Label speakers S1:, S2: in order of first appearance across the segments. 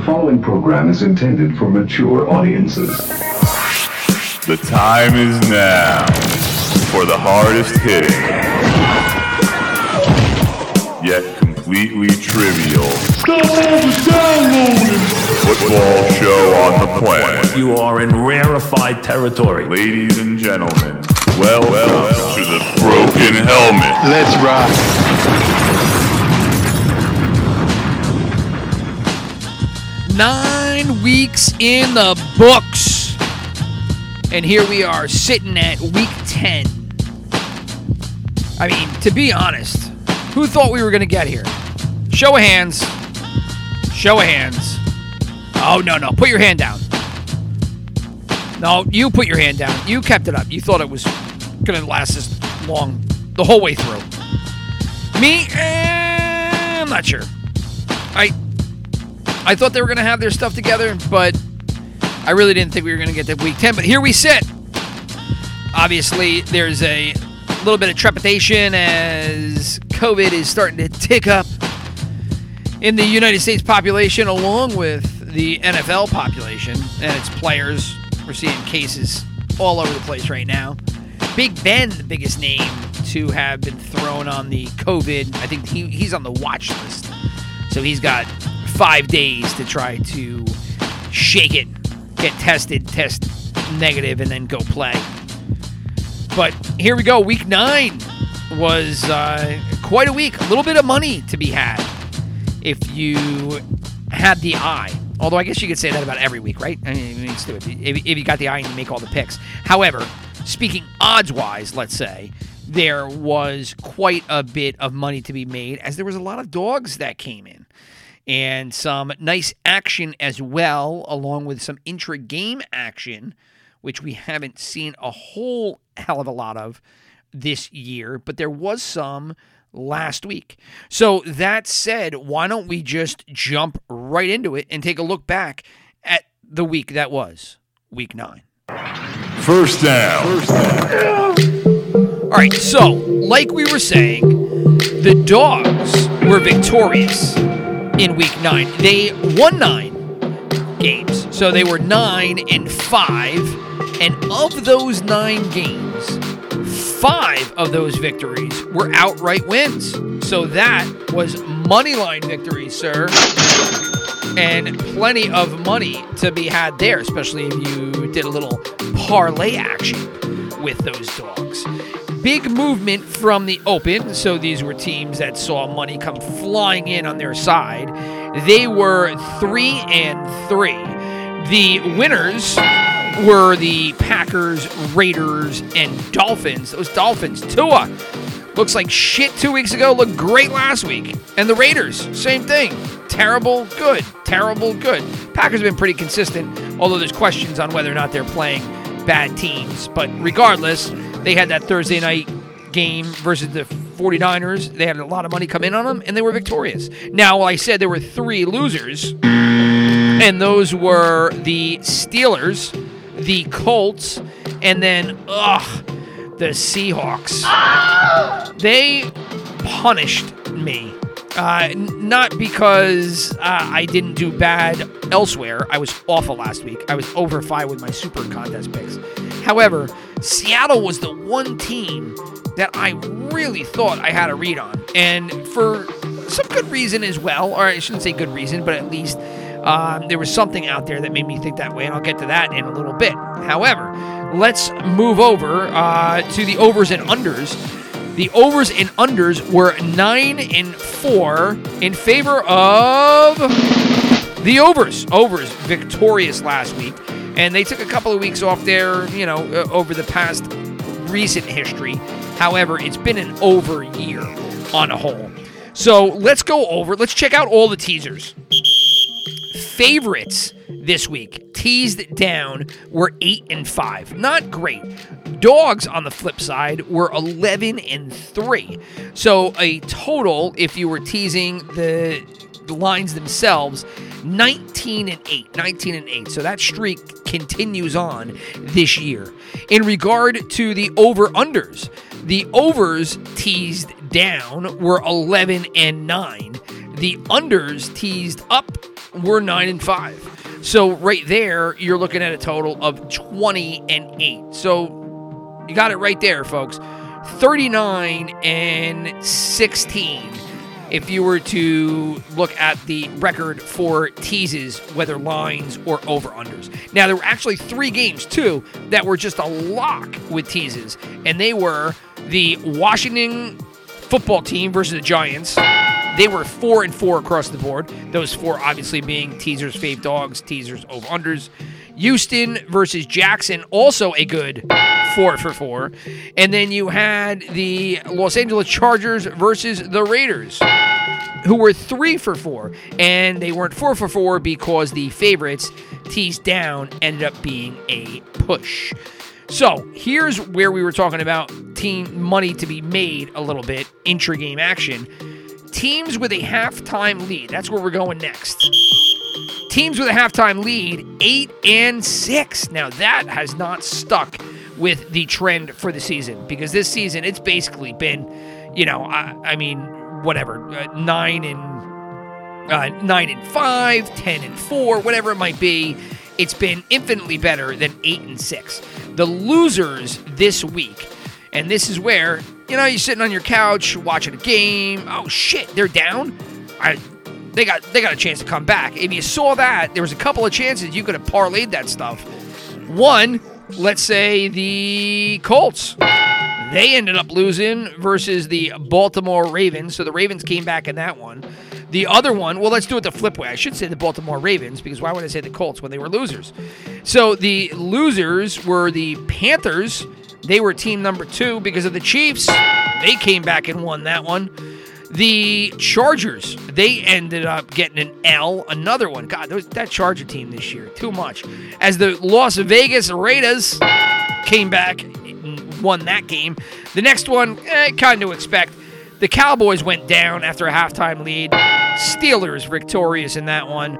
S1: The following program is intended for mature audiences.
S2: The time is now for the hardest hitting, yet completely trivial football show on the planet.
S3: You are in rarefied territory.
S2: Ladies and gentlemen, welcome to the Broken Helmet.
S4: Let's rock.
S5: Nine weeks in the books. And here we are sitting at week 10. I mean, to be honest, who thought we were going to get here? Show of hands. Show of hands. Oh, no, no. Put your hand down. No, you put your hand down. You kept it up. You thought it was going to last this long the whole way through. Me, eh, I'm not sure. I I thought they were going to have their stuff together, but I really didn't think we were going to get to week 10. But here we sit. Obviously, there's a little bit of trepidation as COVID is starting to tick up in the United States population, along with the NFL population and its players. We're seeing cases all over the place right now. Big Ben, the biggest name to have been thrown on the COVID. I think he, he's on the watch list. So he's got five days to try to shake it, get tested, test negative, and then go play. But here we go. Week nine was uh, quite a week. A little bit of money to be had if you had the eye. Although I guess you could say that about every week, right? I mean. If, if you got the eye and you make all the picks. However, speaking odds wise, let's say, there was quite a bit of money to be made as there was a lot of dogs that came in and some nice action as well, along with some intra game action, which we haven't seen a whole hell of a lot of this year, but there was some last week. So, that said, why don't we just jump right into it and take a look back at the week that was week nine?
S2: First down.
S5: All right, so like we were saying, the dogs were victorious in week nine. They won nine games, so they were nine and five. And of those nine games, five of those victories were outright wins. So that was money line victories, sir. And plenty of money to be had there, especially if you did a little parlay action with those dogs. Big movement from the open. So these were teams that saw money come flying in on their side. They were three and three. The winners were the Packers, Raiders, and Dolphins. Those Dolphins, Tua looks like shit two weeks ago, looked great last week. And the Raiders, same thing. Terrible, good. Terrible, good. Packers have been pretty consistent, although there's questions on whether or not they're playing bad teams. But regardless, they had that Thursday night game versus the 49ers. They had a lot of money come in on them, and they were victorious. Now, I said there were three losers, and those were the Steelers, the Colts, and then, ugh, the Seahawks. They punished me. Uh, n- not because uh, I didn't do bad elsewhere. I was awful last week. I was over five with my super contest picks. However, Seattle was the one team that I really thought I had a read on. And for some good reason as well, or I shouldn't say good reason, but at least um, there was something out there that made me think that way, and I'll get to that in a little bit. However, let's move over uh, to the overs and unders. The overs and unders were nine and four in favor of the overs. Overs victorious last week, and they took a couple of weeks off there. You know, uh, over the past recent history. However, it's been an over year on a whole. So let's go over. Let's check out all the teasers favorites this week teased down were 8 and 5 not great dogs on the flip side were 11 and 3 so a total if you were teasing the the lines themselves 19 and 8 19 and 8 so that streak continues on this year in regard to the over unders the overs teased down were 11 and 9 the unders teased up were nine and five. So right there, you're looking at a total of 20 and eight. So you got it right there, folks. 39 and 16 if you were to look at the record for teases, whether lines or over unders. Now, there were actually three games, too, that were just a lock with teases, and they were the Washington football team versus the Giants. They were four and four across the board. Those four obviously being teasers, fave dogs, teasers, over unders. Houston versus Jackson, also a good four for four. And then you had the Los Angeles Chargers versus the Raiders, who were three for four. And they weren't four for four because the favorites teased down ended up being a push. So here's where we were talking about team money to be made a little bit, intra game action. Teams with a halftime lead. That's where we're going next. Teams with a halftime lead, eight and six. Now that has not stuck with the trend for the season because this season it's basically been, you know, I, I mean, whatever, uh, nine and uh, nine and five, ten and four, whatever it might be. It's been infinitely better than eight and six. The losers this week, and this is where you know you're sitting on your couch watching a game. Oh shit, they're down. I they got they got a chance to come back. If you saw that, there was a couple of chances you could have parlayed that stuff. One, let's say the Colts. They ended up losing versus the Baltimore Ravens. So the Ravens came back in that one. The other one, well, let's do it the flip way. I should say the Baltimore Ravens because why would I say the Colts when they were losers? So the losers were the Panthers. They were team number two because of the Chiefs. They came back and won that one. The Chargers, they ended up getting an L, another one. God, those, that Charger team this year, too much. As the Las Vegas Raiders came back and won that game. The next one, eh, kind of expect. The Cowboys went down after a halftime lead. Steelers victorious in that one.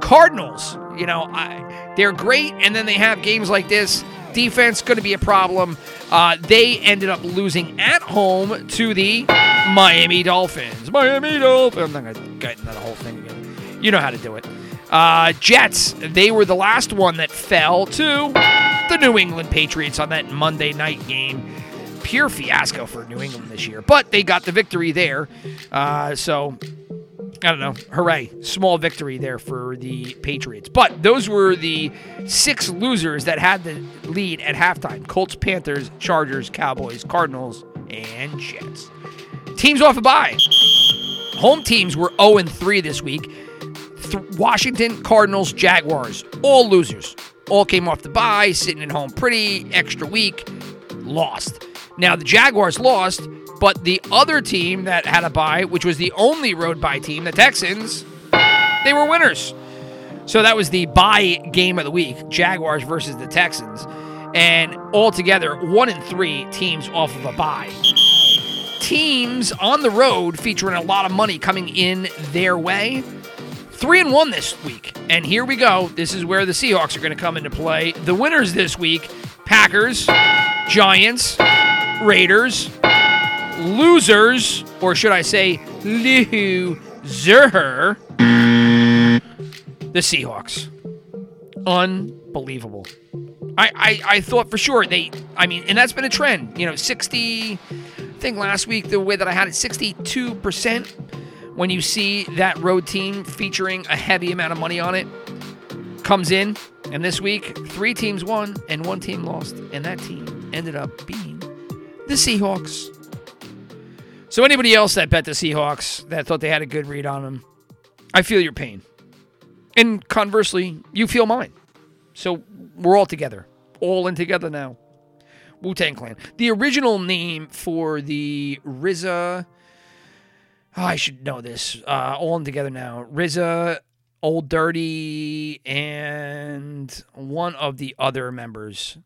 S5: Cardinals, you know, I, they're great, and then they have games like this. Defense going to be a problem. Uh, they ended up losing at home to the Miami Dolphins. Miami Dolphins. I'm not going to get into that whole thing again. You know how to do it. Uh, Jets, they were the last one that fell to the New England Patriots on that Monday night game. Pure fiasco for New England this year, but they got the victory there. Uh, so I don't know. Hooray. Small victory there for the Patriots. But those were the six losers that had the lead at halftime Colts, Panthers, Chargers, Cowboys, Cardinals, and Jets. Teams off a bye. Home teams were 0 3 this week. Th- Washington, Cardinals, Jaguars, all losers. All came off the bye, sitting at home pretty, extra week, lost. Now, the Jaguars lost, but the other team that had a bye, which was the only road bye team, the Texans, they were winners. So that was the bye game of the week, Jaguars versus the Texans. And altogether, one in three teams off of a bye. Teams on the road featuring a lot of money coming in their way. Three and one this week. And here we go. This is where the Seahawks are going to come into play. The winners this week Packers, Giants, Raiders, losers, or should I say, loser, the Seahawks. Unbelievable. I, I, I thought for sure they, I mean, and that's been a trend. You know, 60, I think last week, the way that I had it, 62% when you see that road team featuring a heavy amount of money on it comes in. And this week, three teams won and one team lost. And that team ended up being the Seahawks. So, anybody else that bet the Seahawks that thought they had a good read on them, I feel your pain. And conversely, you feel mine. So, we're all together, all in together now. Wu Tang Clan. The original name for the RZA. Oh, I should know this. Uh, all in together now. RZA, Old Dirty, and one of the other members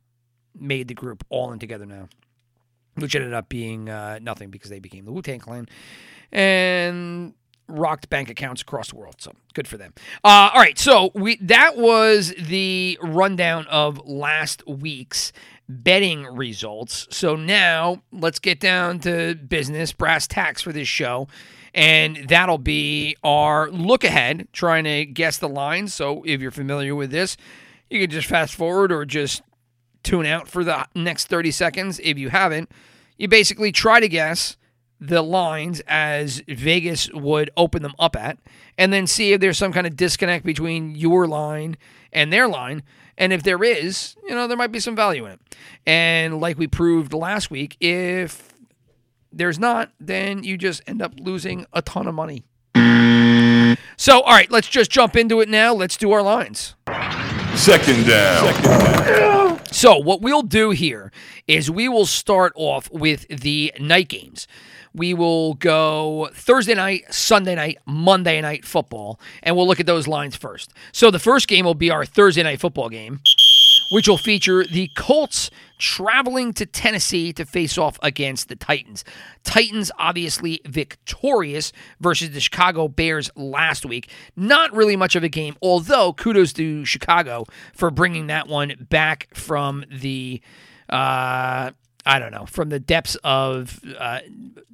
S5: made the group all in together now which ended up being uh, nothing because they became the Wu Tang Clan and rocked bank accounts across the world. So good for them. Uh, all right, so we that was the rundown of last week's betting results. So now let's get down to business, brass tacks for this show. And that'll be our look ahead, trying to guess the lines. So if you're familiar with this, you can just fast forward or just tune out for the next 30 seconds. If you haven't, you basically try to guess the lines as Vegas would open them up at, and then see if there's some kind of disconnect between your line and their line. And if there is, you know, there might be some value in it. And like we proved last week, if there's not, then you just end up losing a ton of money. So, all right, let's just jump into it now. Let's do our lines.
S2: Second down.
S5: So, what we'll do here is we will start off with the night games. We will go Thursday night, Sunday night, Monday night football, and we'll look at those lines first. So, the first game will be our Thursday night football game, which will feature the Colts traveling to Tennessee to face off against the Titans. Titans obviously victorious versus the Chicago Bears last week. Not really much of a game, although kudos to Chicago for bringing that one back from the. Uh, I don't know, from the depths of uh,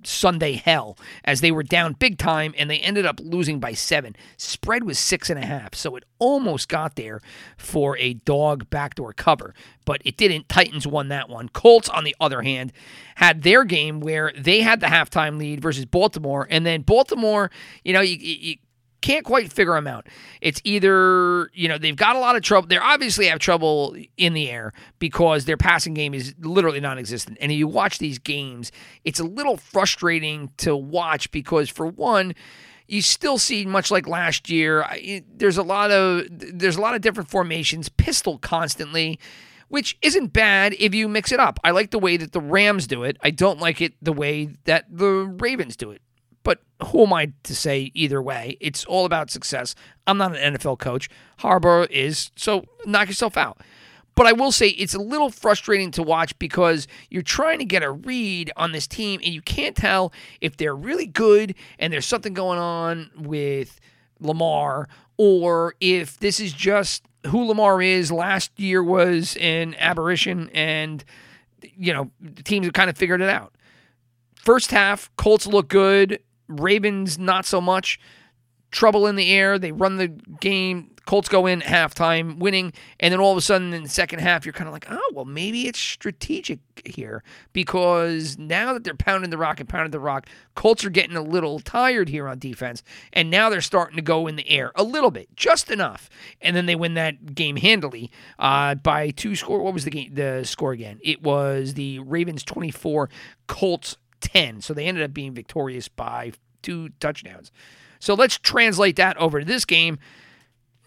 S5: Sunday hell as they were down big time and they ended up losing by seven. Spread was six and a half, so it almost got there for a dog backdoor cover, but it didn't. Titans won that one. Colts, on the other hand, had their game where they had the halftime lead versus Baltimore, and then Baltimore, you know, you, you can't quite figure them out. It's either, you know, they've got a lot of trouble. They obviously have trouble in the air because their passing game is literally non existent. And you watch these games, it's a little frustrating to watch because, for one, you still see much like last year there's a lot of there's a lot of different formations pistol constantly which isn't bad if you mix it up i like the way that the rams do it i don't like it the way that the ravens do it but who am I to say either way? It's all about success. I'm not an NFL coach. Harbaugh is, so knock yourself out. But I will say it's a little frustrating to watch because you're trying to get a read on this team and you can't tell if they're really good and there's something going on with Lamar or if this is just who Lamar is. Last year was an aberration and, you know, the teams have kind of figured it out. First half, Colts look good. Ravens, not so much. Trouble in the air. They run the game. Colts go in halftime, winning, and then all of a sudden in the second half, you're kind of like, oh, well, maybe it's strategic here because now that they're pounding the rock and pounding the rock, Colts are getting a little tired here on defense, and now they're starting to go in the air a little bit, just enough, and then they win that game handily uh, by two score. What was the game? The score again? It was the Ravens 24, Colts 10. So they ended up being victorious by two touchdowns. So let's translate that over to this game.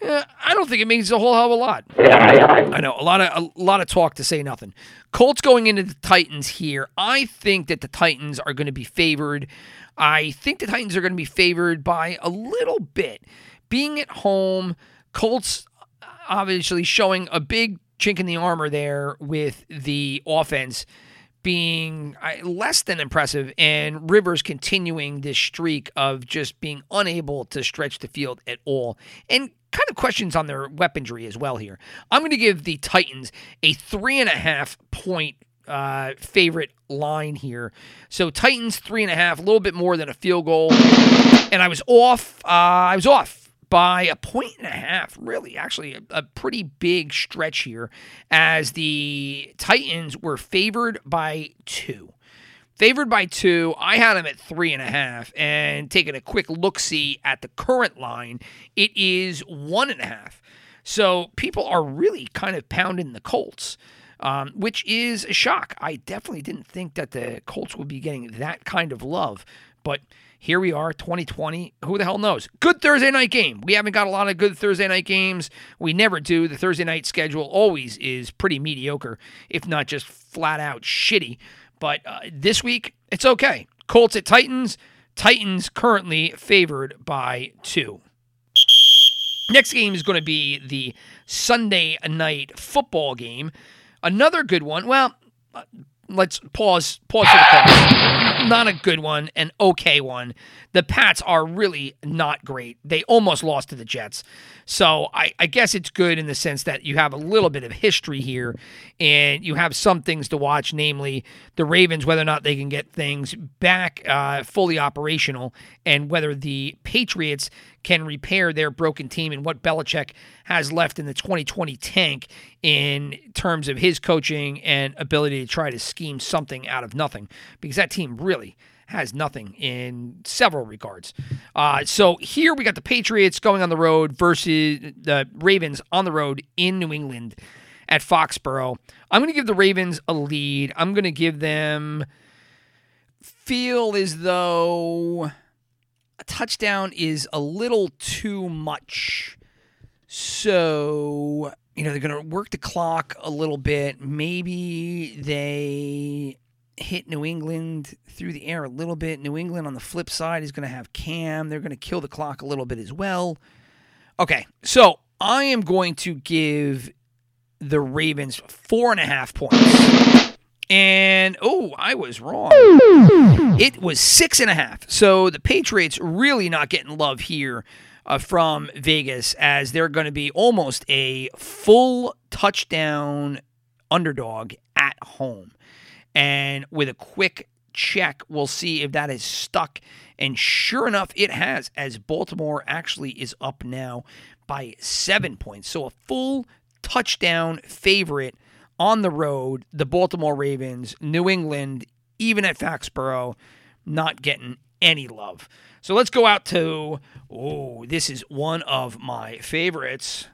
S5: Eh, I don't think it means a whole hell of a lot. I know a lot of a lot of talk to say nothing. Colts going into the Titans here. I think that the Titans are going to be favored. I think the Titans are going to be favored by a little bit. Being at home, Colts obviously showing a big chink in the armor there with the offense being less than impressive and Rivers continuing this streak of just being unable to stretch the field at all. And kind of questions on their weaponry as well here. I'm going to give the Titans a three and a half point uh, favorite line here. So Titans three and a half, a little bit more than a field goal. And I was off. Uh, I was off by a point and a half, really, actually, a, a, pretty big stretch here, as the Titans were favored by two. Favored by two, I had them at three and a half, and taking a quick look see at the current line, it is one and a half. So people are really kind of pounding the Colts. Um, which is a shock. I definitely didn't think that the Colts would be getting that kind of love, but here we are, 2020. Who the hell knows? Good Thursday night game. We haven't got a lot of good Thursday night games. We never do. The Thursday night schedule always is pretty mediocre, if not just flat out shitty. But uh, this week, it's okay. Colts at Titans. Titans currently favored by two. Next game is going to be the Sunday night football game. Another good one. Well, let's pause pause for the call. Not a good one, an okay one. The Pats are really not great. They almost lost to the Jets. So I, I guess it's good in the sense that you have a little bit of history here and you have some things to watch, namely the Ravens, whether or not they can get things back uh, fully operational, and whether the Patriots can repair their broken team and what Belichick has left in the 2020 tank in terms of his coaching and ability to try to scheme something out of nothing because that team really has nothing in several regards. Uh, so here we got the Patriots going on the road versus the Ravens on the road in New England at Foxborough. I'm going to give the Ravens a lead. I'm going to give them feel as though a touchdown is a little too much. So, you know, they're going to work the clock a little bit. Maybe they hit New England through the air a little bit. New England on the flip side is going to have Cam. They're going to kill the clock a little bit as well. Okay, so I am going to give the Ravens four and a half points. And oh, I was wrong. It was six and a half. So the Patriots really not getting love here uh, from Vegas as they're going to be almost a full touchdown underdog at home. And with a quick check, we'll see if that is stuck. And sure enough, it has, as Baltimore actually is up now by seven points. So a full touchdown favorite on the road. The Baltimore Ravens, New England, even at Foxborough, not getting any love. So let's go out to, oh, this is one of my favorites.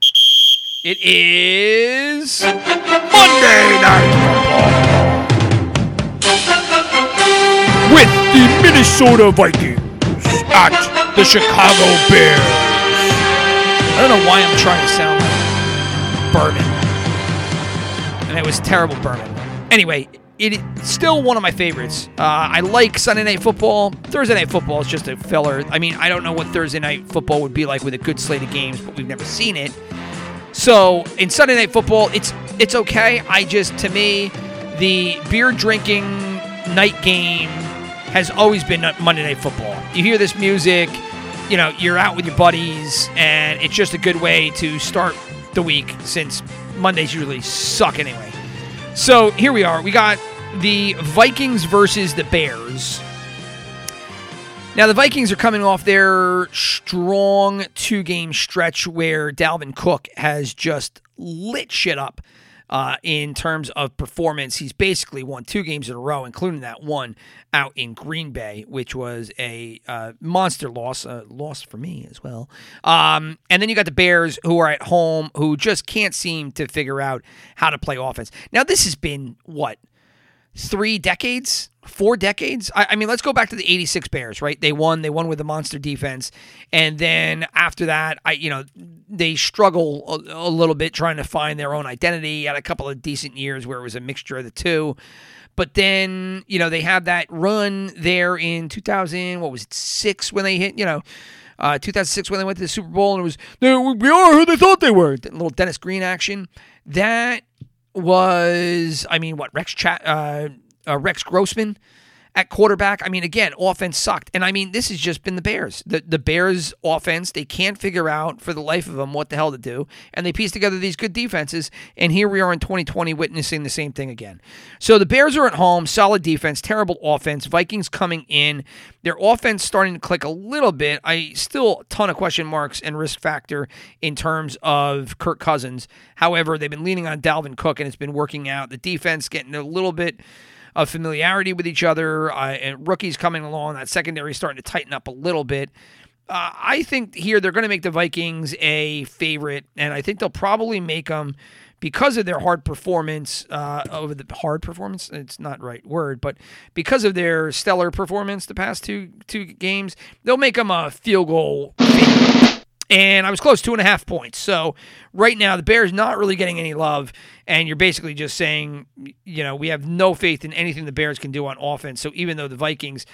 S5: It is Monday Night with the Minnesota Vikings at the Chicago Bears. I don't know why I'm trying to sound like Berman. And it was terrible Berman. Anyway, it is still one of my favorites. Uh, I like Sunday Night Football. Thursday Night Football is just a filler. I mean, I don't know what Thursday Night Football would be like with a good slate of games, but we've never seen it. So in Sunday Night Football, it's it's okay. I just to me, the beer drinking night game has always been Monday Night Football. You hear this music, you know, you're out with your buddies, and it's just a good way to start the week since Mondays usually suck anyway. So here we are. We got the Vikings versus the Bears. Now, the Vikings are coming off their strong two game stretch where Dalvin Cook has just lit shit up uh, in terms of performance. He's basically won two games in a row, including that one out in Green Bay, which was a uh, monster loss, a loss for me as well. Um, and then you got the Bears, who are at home, who just can't seem to figure out how to play offense. Now, this has been what? Three decades, four decades. I, I mean, let's go back to the '86 Bears, right? They won. They won with a monster defense, and then after that, I, you know, they struggle a, a little bit trying to find their own identity. Had a couple of decent years where it was a mixture of the two. But then, you know, they have that run there in 2000, what was it, six when they hit, you know, uh, 2006 when they went to the Super Bowl and it was, "They- we are who they thought they were. Little Dennis Green action. That was, I mean, what, Rex, Chat, uh, uh, Rex Grossman at quarterback. I mean, again, offense sucked. And I mean, this has just been the Bears. The the Bears offense, they can't figure out for the life of them what the hell to do. And they piece together these good defenses. And here we are in 2020 witnessing the same thing again. So the Bears are at home, solid defense, terrible offense. Vikings coming in. Their offense starting to click a little bit. I still a ton of question marks and risk factor in terms of Kirk Cousins. However, they've been leaning on Dalvin Cook and it's been working out. The defense getting a little bit of familiarity with each other, uh, and rookies coming along. That secondary starting to tighten up a little bit. Uh, I think here they're going to make the Vikings a favorite, and I think they'll probably make them because of their hard performance uh, over the hard performance. It's not right word, but because of their stellar performance the past two two games, they'll make them a field goal. And I was close, two and a half points. So right now, the Bears not really getting any love, and you're basically just saying, you know, we have no faith in anything the Bears can do on offense. So even though the Vikings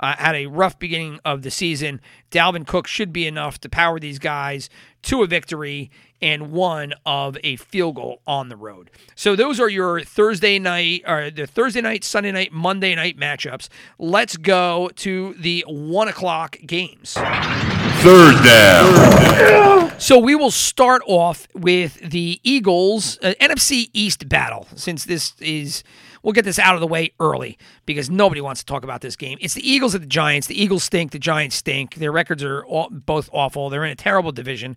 S5: uh, had a rough beginning of the season, Dalvin Cook should be enough to power these guys to a victory and one of a field goal on the road. So those are your Thursday night or the Thursday night, Sunday night, Monday night matchups. Let's go to the one o'clock games.
S2: Third down.
S5: So we will start off with the Eagles uh, NFC East battle since this is we'll get this out of the way early because nobody wants to talk about this game. It's the Eagles at the Giants. The Eagles stink, the Giants stink. Their records are all, both awful. They're in a terrible division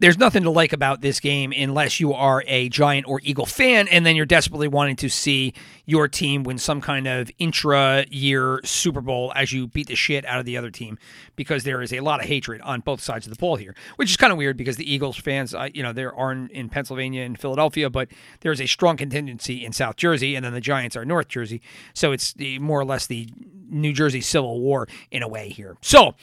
S5: there's nothing to like about this game unless you are a Giant or Eagle fan, and then you're desperately wanting to see your team win some kind of intra year Super Bowl as you beat the shit out of the other team because there is a lot of hatred on both sides of the ball here, which is kind of weird because the Eagles fans, you know, there are in, in Pennsylvania and Philadelphia, but there's a strong contingency in South Jersey, and then the Giants are North Jersey. So it's the, more or less the New Jersey Civil War in a way here. So,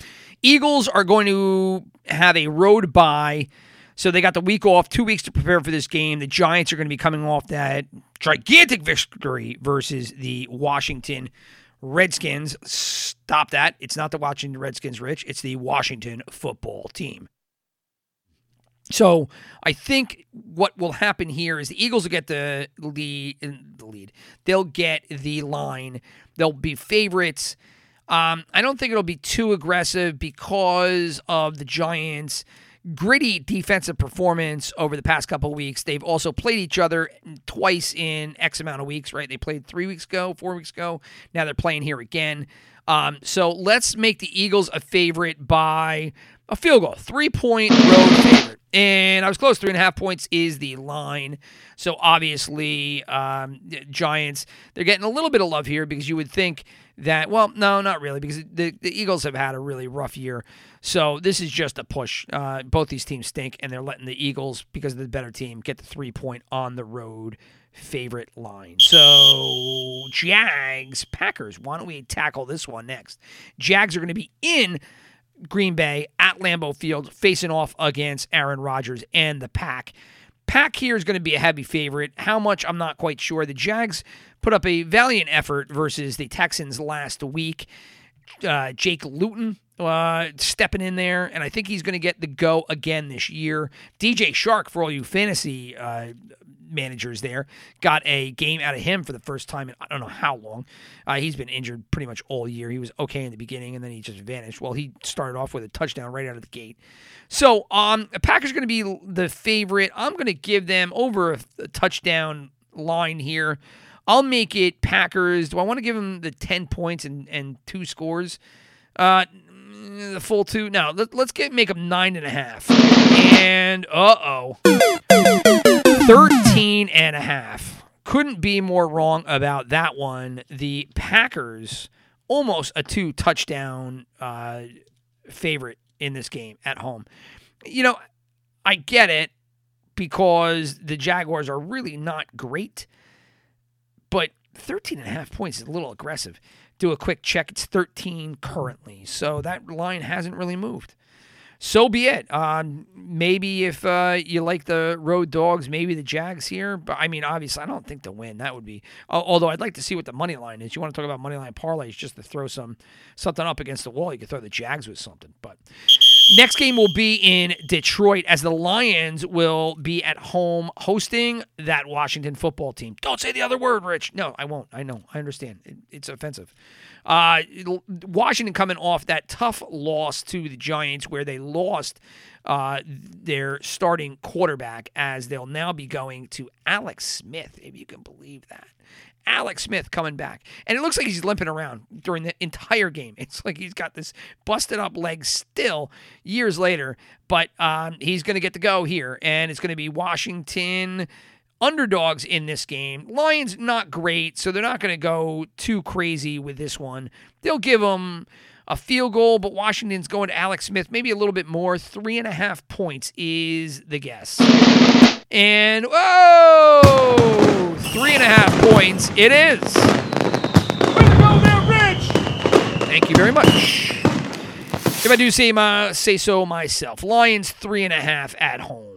S5: Eagles are going to have a road bye. So they got the week off, two weeks to prepare for this game. The Giants are going to be coming off that gigantic victory versus the Washington Redskins. Stop that. It's not the Washington Redskins, Rich. It's the Washington football team. So I think what will happen here is the Eagles will get the lead. The lead. They'll get the line. They'll be favorites. Um, I don't think it'll be too aggressive because of the Giants' gritty defensive performance over the past couple weeks. They've also played each other twice in X amount of weeks, right? They played three weeks ago, four weeks ago. Now they're playing here again. Um, so let's make the Eagles a favorite by a field goal, three point road favorite. And I was close. Three and a half points is the line. So obviously, um, Giants, they're getting a little bit of love here because you would think that, well, no, not really, because the, the Eagles have had a really rough year. So this is just a push. Uh, both these teams stink, and they're letting the Eagles, because of the better team, get the three point on the road favorite line. So, Jags, Packers. Why don't we tackle this one next? Jags are going to be in Green Bay at Lambeau Field facing off against Aaron Rodgers and the Pack. Pack here is going to be a heavy favorite. How much, I'm not quite sure. The Jags put up a valiant effort versus the Texans last week. Uh, Jake Luton uh, stepping in there, and I think he's going to get the go again this year. DJ Chark, for all you fantasy uh, managers there. Got a game out of him for the first time in I don't know how long. Uh, he's been injured pretty much all year. He was okay in the beginning and then he just vanished. Well, he started off with a touchdown right out of the gate. So, um, the Packers are going to be the favorite. I'm going to give them over a, touchdown line here. I'll make it Packers. Do I want to give them the 10 points and, and two scores? Uh, the full two. No, let, us get make them nine and a half. And uh oh, 13 and a half. Couldn't be more wrong about that one. The Packers almost a two touchdown uh, favorite in this game at home. You know, I get it because the Jaguars are really not great, but 13 and a half points is a little aggressive. Do a quick check. It's 13 currently. So that line hasn't really moved so be it. Um, maybe if uh, you like the road dogs, maybe the Jags here. But I mean, obviously, I don't think to win. That would be. Although I'd like to see what the money line is. You want to talk about money line parlays just to throw some something up against the wall. You could throw the Jags with something. But next game will be in Detroit as the Lions will be at home hosting that Washington football team. Don't say the other word, Rich. No, I won't. I know. I understand. It, it's offensive. Uh, Washington coming off that tough loss to the Giants where they lost uh, their starting quarterback as they'll now be going to Alex Smith, if you can believe that. Alex Smith coming back. And it looks like he's limping around during the entire game. It's like he's got this busted up leg still years later, but um, he's going to get to go here. And it's going to be Washington underdogs in this game. Lions not great, so they're not going to go too crazy with this one. They'll give them a field goal, but Washington's going to Alex Smith, maybe a little bit more. Three and a half points is the guess. And whoa, points. It is. Thank you very much. If I do say my say so myself, Lions three and a half at home.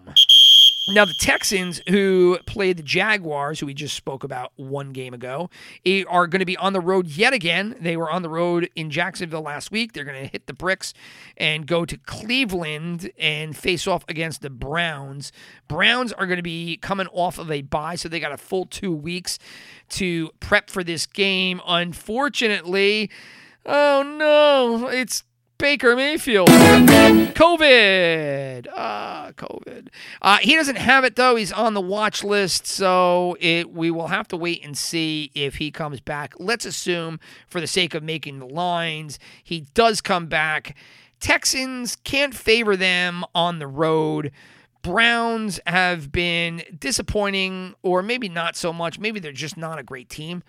S5: Now the Texans, who played the Jaguars, who we just spoke about one game ago, eh, are going to be on the road yet again. They were on the road in Jacksonville last week. They're going to hit the bricks and go to Cleveland and face off against the Browns. Browns are going to be coming off of a bye, so they got a full two weeks to prep for this game. Unfortunately, oh no, it's Baker Mayfield. COVID. Ah, COVID. Uh, he doesn't have it though. He's on the watch list, so it we will have to wait and see if he comes back. Let's assume, for the sake of making the lines, he does come back. Texans can't favor them on the road. Browns have been disappointing, or maybe not so much. Maybe they're just not a great team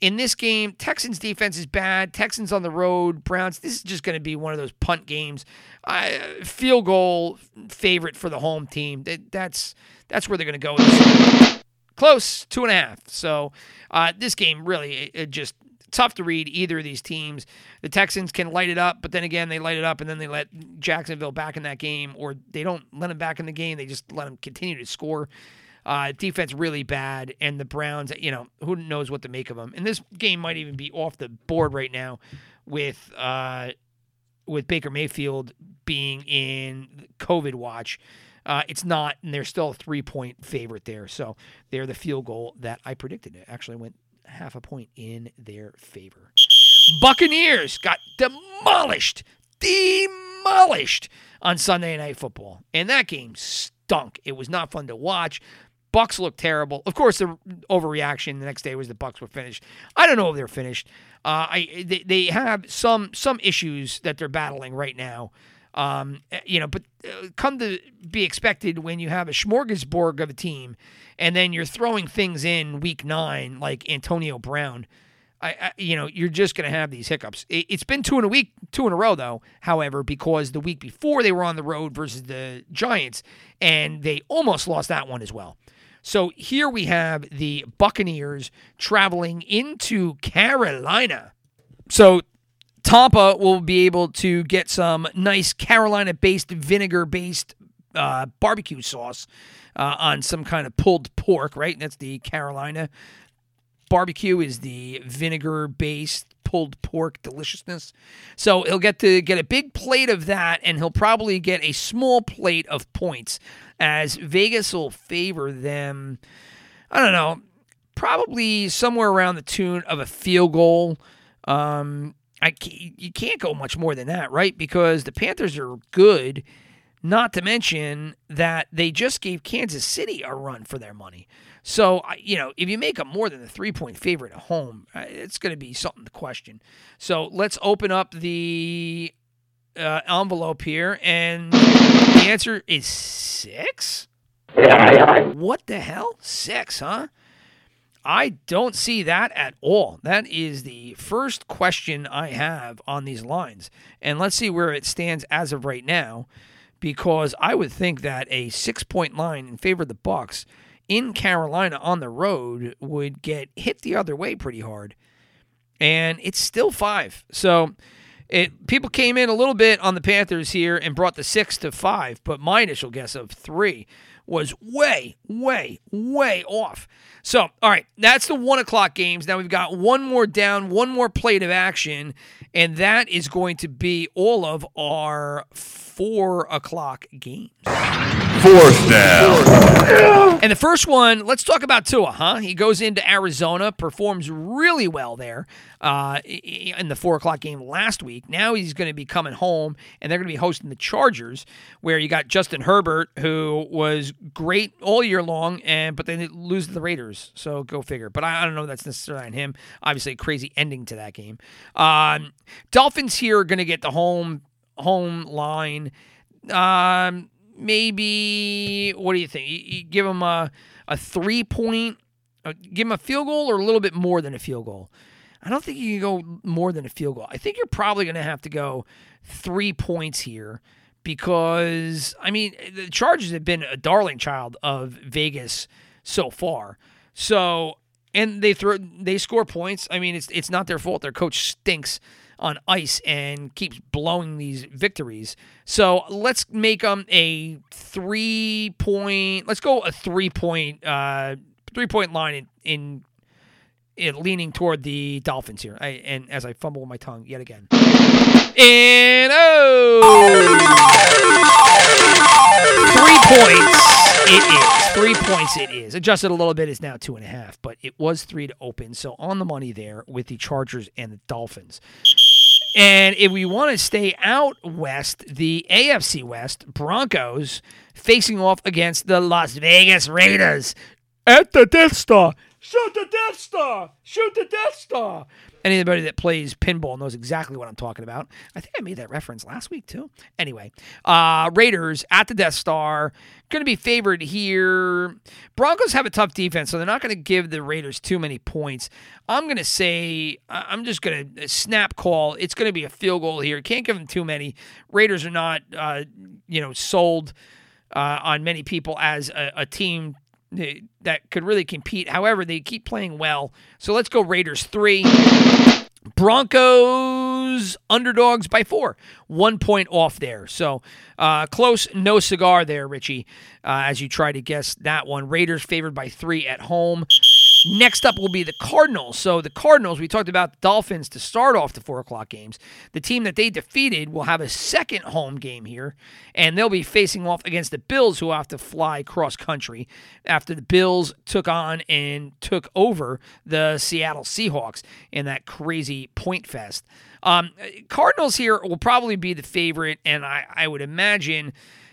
S5: in this game, Texans defense is bad. Texans on the road, Browns. This is just going to be one of those punt games. I, field goal favorite for the home team. That, that's that's where they're going to go. Close two and a half. So uh, this game really it, it just tough to read either of these teams. The Texans can light it up, but then again they light it up and then they let Jacksonville back in that game, or they don't let them back in the game. They just let them continue to score. Uh, defense really bad, and the Browns, you know, who knows what to make of them. And this game might even be off the board right now, with uh, with Baker Mayfield being in COVID watch. Uh, it's not, and they're still a three point favorite there. So they're the field goal that I predicted. It actually went half a point in their favor. Buccaneers got demolished, demolished on Sunday Night Football, and that game stunk. It was not fun to watch. Bucks look terrible. Of course, the overreaction the next day was the Bucks were finished. I don't know if they're finished. Uh, I they, they have some some issues that they're battling right now. Um, you know, but uh, come to be expected when you have a smorgasbord of a team, and then you're throwing things in week nine like Antonio Brown. I, I you know, you're just going to have these hiccups. It, it's been two in a week, two in a row though. However, because the week before they were on the road versus the Giants, and they almost lost that one as well. So here we have the Buccaneers traveling into Carolina. So Tampa will be able to get some nice Carolina based, vinegar based uh, barbecue sauce uh, on some kind of pulled pork, right? That's the Carolina. Barbecue is the vinegar based pulled pork deliciousness. So he'll get to get a big plate of that, and he'll probably get a small plate of points as Vegas will favor them. I don't know, probably somewhere around the tune of a field goal. Um, I you can't go much more than that, right? Because the Panthers are good. Not to mention that they just gave Kansas City a run for their money. So, you know, if you make them more than a three point favorite at home, uh, it's going to be something to question. So let's open up the uh, envelope here, and the answer is six. What the hell? Six, huh? I don't see that at all. That is the first question I have on these lines. And let's see where it stands as of right now because I would think that a 6-point line in favor of the Bucks in Carolina on the road would get hit the other way pretty hard. And it's still 5. So, it people came in a little bit on the Panthers here and brought the six to five, but my initial guess of three was way, way, way off. So, all right, that's the one o'clock games. Now we've got one more down, one more plate of action, and that is going to be all of our four o'clock games.
S2: Fourth down.
S5: And the first one, let's talk about Tua, huh? He goes into Arizona, performs really well there uh, in the four o'clock game last week. Now he's going to be coming home, and they're going to be hosting the Chargers, where you got Justin Herbert, who was great all year long, and but they lose to the Raiders. So go figure. But I, I don't know if that's necessarily on him. Obviously, a crazy ending to that game. Um, Dolphins here are going to get the home home line. Um, maybe what do you think? You, you give them a a three point, uh, give them a field goal or a little bit more than a field goal. I don't think you can go more than a field goal. I think you're probably going to have to go three points here because I mean the Chargers have been a darling child of Vegas so far. So and they throw they score points. I mean it's it's not their fault. Their coach stinks. On ice and keeps blowing these victories. So let's make them a three point. Let's go a three point uh, three point line in, in it leaning toward the Dolphins here. I, and as I fumble my tongue yet again. And oh, three points. It is three points. It is adjusted a little bit. It's now two and a half, but it was three to open. So on the money there with the Chargers and the Dolphins. And if we want to stay out west, the AFC West Broncos facing off against the Las Vegas Raiders at the Death Star. Shoot the Death Star! Shoot the Death Star! Anybody that plays pinball knows exactly what I'm talking about. I think I made that reference last week too. Anyway, uh, Raiders at the Death Star going to be favored here. Broncos have a tough defense, so they're not going to give the Raiders too many points. I'm going to say I'm just going to snap call. It's going to be a field goal here. Can't give them too many. Raiders are not, uh, you know, sold uh, on many people as a, a team that could really compete. However, they keep playing well. So let's go Raiders three. Broncos underdogs by four, one point off there. So uh, close, no cigar there, Richie, uh, as you try to guess that one. Raiders favored by three at home. Next up will be the Cardinals. So the Cardinals, we talked about the Dolphins to start off the four o'clock games. The team that they defeated will have a second home game here, and they'll be facing off against the Bills, who have to fly cross country after the Bills took on and took over the Seattle Seahawks in that crazy point fest. Um, Cardinals here will probably be the favorite, and I, I would imagine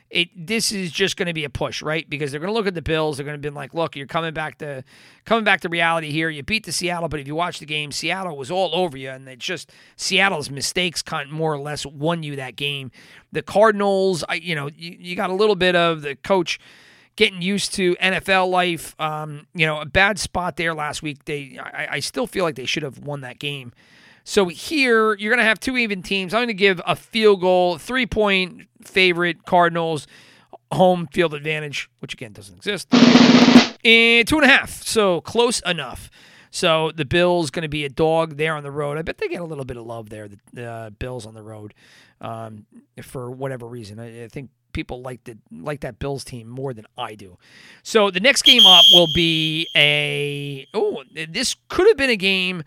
S5: it this is just going to be a push, right? Because they're going to look at the Bills. They're going to be like, look, you're coming back to coming back to reality here. You beat the Seattle, but if you watch the game, Seattle was all over you, and it's just Seattle's mistakes kind more or less won you that game. The Cardinals, I, you know, you, you got a little bit of the coach getting used to NFL life. Um, you know, a bad spot there last week. They, I, I still feel like they should have won that game. So here, you're going to have two even teams. I'm going to give a field goal, three point favorite Cardinals, home field advantage, which again doesn't exist, and two and a half. So close enough. So the Bills going to be a dog there on the road. I bet they get a little bit of love there. The uh, Bills on the road, um, for whatever reason. I, I think people like the like that Bills team more than I do. So the next game up will be a oh this could have been a game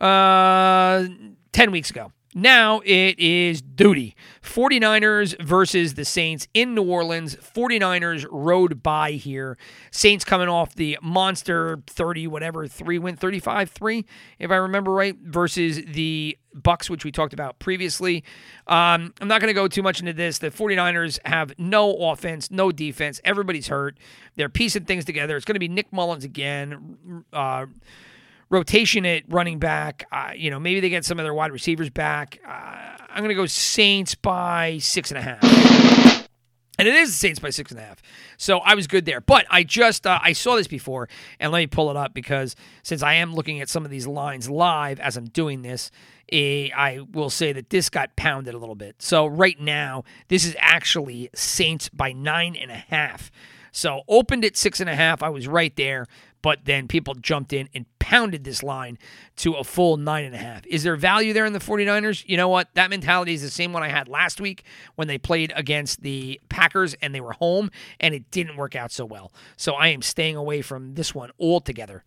S5: uh 10 weeks ago. Now it is duty. 49ers versus the Saints in New Orleans. 49ers rode by here. Saints coming off the monster 30 whatever 3 win 35-3 if I remember right versus the Bucs which we talked about previously. Um, I'm not going to go too much into this. The 49ers have no offense, no defense. Everybody's hurt. They're piecing things together. It's going to be Nick Mullens again. Uh, rotation at running back. Uh, you know, maybe they get some of their wide receivers back. Uh, I'm going to go Saints by six and a half. And it is the Saints by six and a half. So I was good there. But I just, uh, I saw this before, and let me pull it up because since I am looking at some of these lines live as I'm doing this, eh, I will say that this got pounded a little bit. So right now, this is actually Saints by nine and a half. So opened at six and a half. I was right there but then people jumped in and pounded this line to a full nine and a half. Is there value there in the 49ers? You know what? That mentality is the same one I had last week when they played against the Packers and they were home and it didn't work out so well. So I am staying away from this one altogether.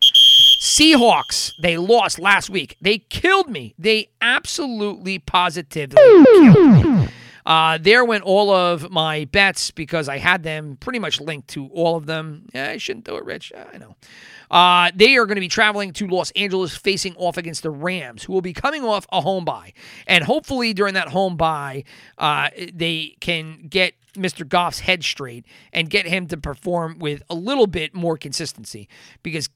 S5: Seahawks, they lost last week. They killed me. They absolutely positively killed me. Uh, there went all of my bets because I had them pretty much linked to all of them. Yeah, I shouldn't do it, Rich. I know. Uh, they are going to be traveling to Los Angeles facing off against the Rams, who will be coming off a home bye. And hopefully during that home bye, uh, they can get Mr. Goff's head straight and get him to perform with a little bit more consistency because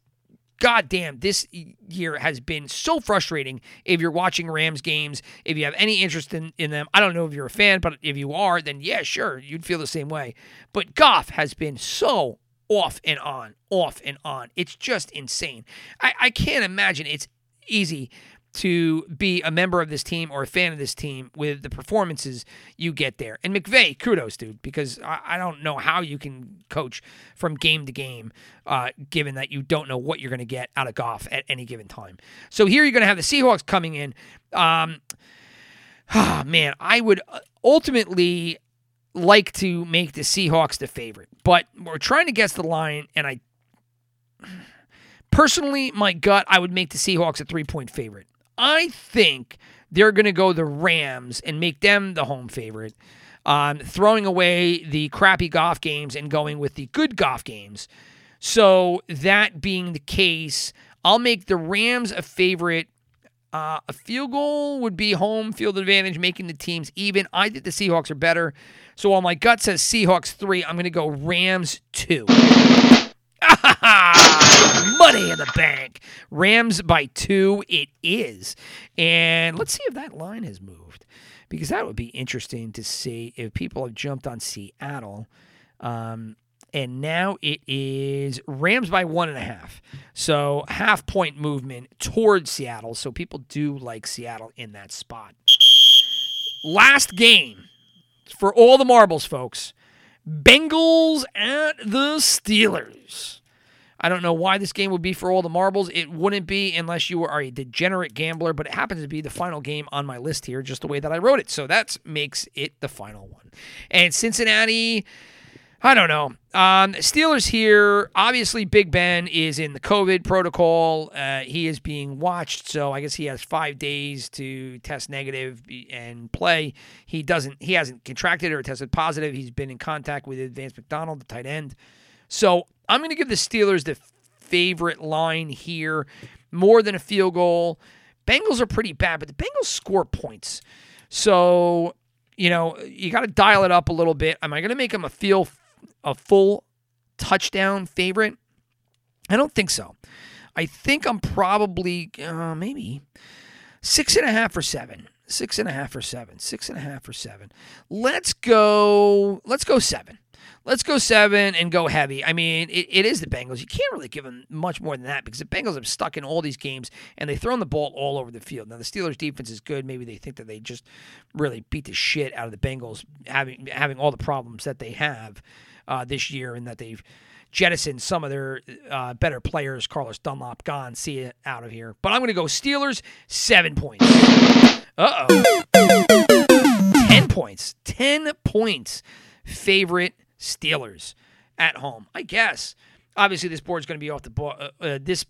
S5: God damn, this year has been so frustrating if you're watching Rams games, if you have any interest in, in them. I don't know if you're a fan, but if you are, then yeah, sure, you'd feel the same way. But Goff has been so off and on, off and on. It's just insane. I, I can't imagine it's easy to be a member of this team or a fan of this team with the performances you get there. And McVay, kudos, dude, because I, I don't know how you can coach from game to game, uh, given that you don't know what you're going to get out of Goff at any given time. So here you're going to have the Seahawks coming in. Um, Ah, man, I would uh, ultimately like to make the Seahawks the favorite, but we're trying to guess the line, and I personally, my gut, I would make the Seahawks a three point favorite. I think they're going to go the Rams and make them the home favorite, um, throwing away the crappy Goff games and going with the good Goff games. So, that being the case, I'll make the Rams a favorite. Uh, a field goal would be home field advantage, making the teams even. I think the Seahawks are better. So while my gut says Seahawks three, I'm going to go Rams two. Money in the bank. Rams by two, it is. And let's see if that line has moved because that would be interesting to see if people have jumped on Seattle. Um, and now it is Rams by one and a half. So half point movement towards Seattle. So people do like Seattle in that spot. Last game for all the marbles, folks. Bengals at the Steelers. I don't know why this game would be for all the marbles. It wouldn't be unless you are a degenerate gambler, but it happens to be the final game on my list here, just the way that I wrote it. So that makes it the final one. And Cincinnati I don't know. Um, Steelers here. Obviously, Big Ben is in the COVID protocol. Uh, he is being watched, so I guess he has five days to test negative and play. He doesn't. He hasn't contracted or tested positive. He's been in contact with Vance McDonald, the tight end. So I'm going to give the Steelers the favorite line here, more than a field goal. Bengals are pretty bad, but the Bengals score points. So you know you got to dial it up a little bit. Am I going to make them a feel a full touchdown favorite? I don't think so. I think I'm probably uh, maybe six and a half or seven. Six and a half or seven. Six and a half or seven. Let's go. Let's go seven. Let's go seven and go heavy. I mean, it, it is the Bengals. You can't really give them much more than that because the Bengals have stuck in all these games and they've thrown the ball all over the field. Now, the Steelers' defense is good. Maybe they think that they just really beat the shit out of the Bengals, having having all the problems that they have uh, this year and that they've jettisoned some of their uh, better players. Carlos Dunlap gone. See it out of here. But I'm going to go Steelers, seven points. Uh oh. 10 points. 10 points. Favorite Steelers at home. I guess. Obviously, this board is going to be off the board. Uh, uh, this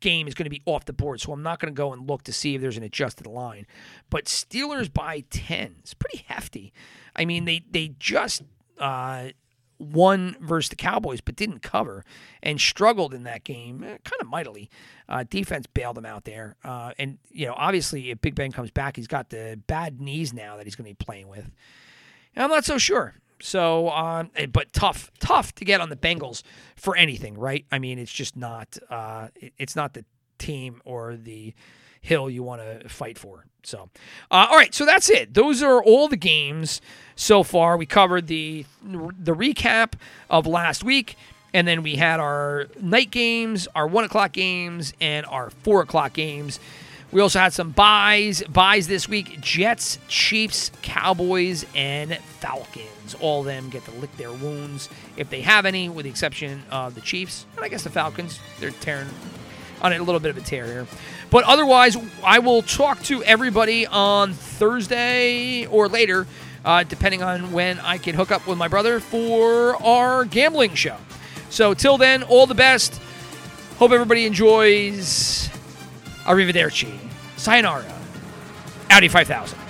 S5: game is going to be off the board, so I'm not going to go and look to see if there's an adjusted line. But Steelers by 10. It's pretty hefty. I mean, they they just uh, won versus the Cowboys, but didn't cover and struggled in that game eh, kind of mightily. Uh, defense bailed them out there. Uh, and, you know, obviously, if Big Ben comes back, he's got the bad knees now that he's going to be playing with. And I'm not so sure. So, um, eh, but tough, tough to get on the Bengals for anything, right? I mean, it's just not, uh, it's not the team or the hill you want to fight for. So, uh, all right, so that's it. Those are all the games so far. We covered the the recap of last week, and then we had our night games, our one o'clock games, and our four o'clock games. We also had some byes byes this week: Jets, Chiefs, Cowboys, and Falcons. All of them get to lick their wounds if they have any, with the exception of the Chiefs and I guess the Falcons. They're tearing on a little bit of a tear here. But otherwise, I will talk to everybody on Thursday or later, uh, depending on when I can hook up with my brother for our gambling show. So till then, all the best. Hope everybody enjoys. Arrivederci. Sayonara. Audi 5000.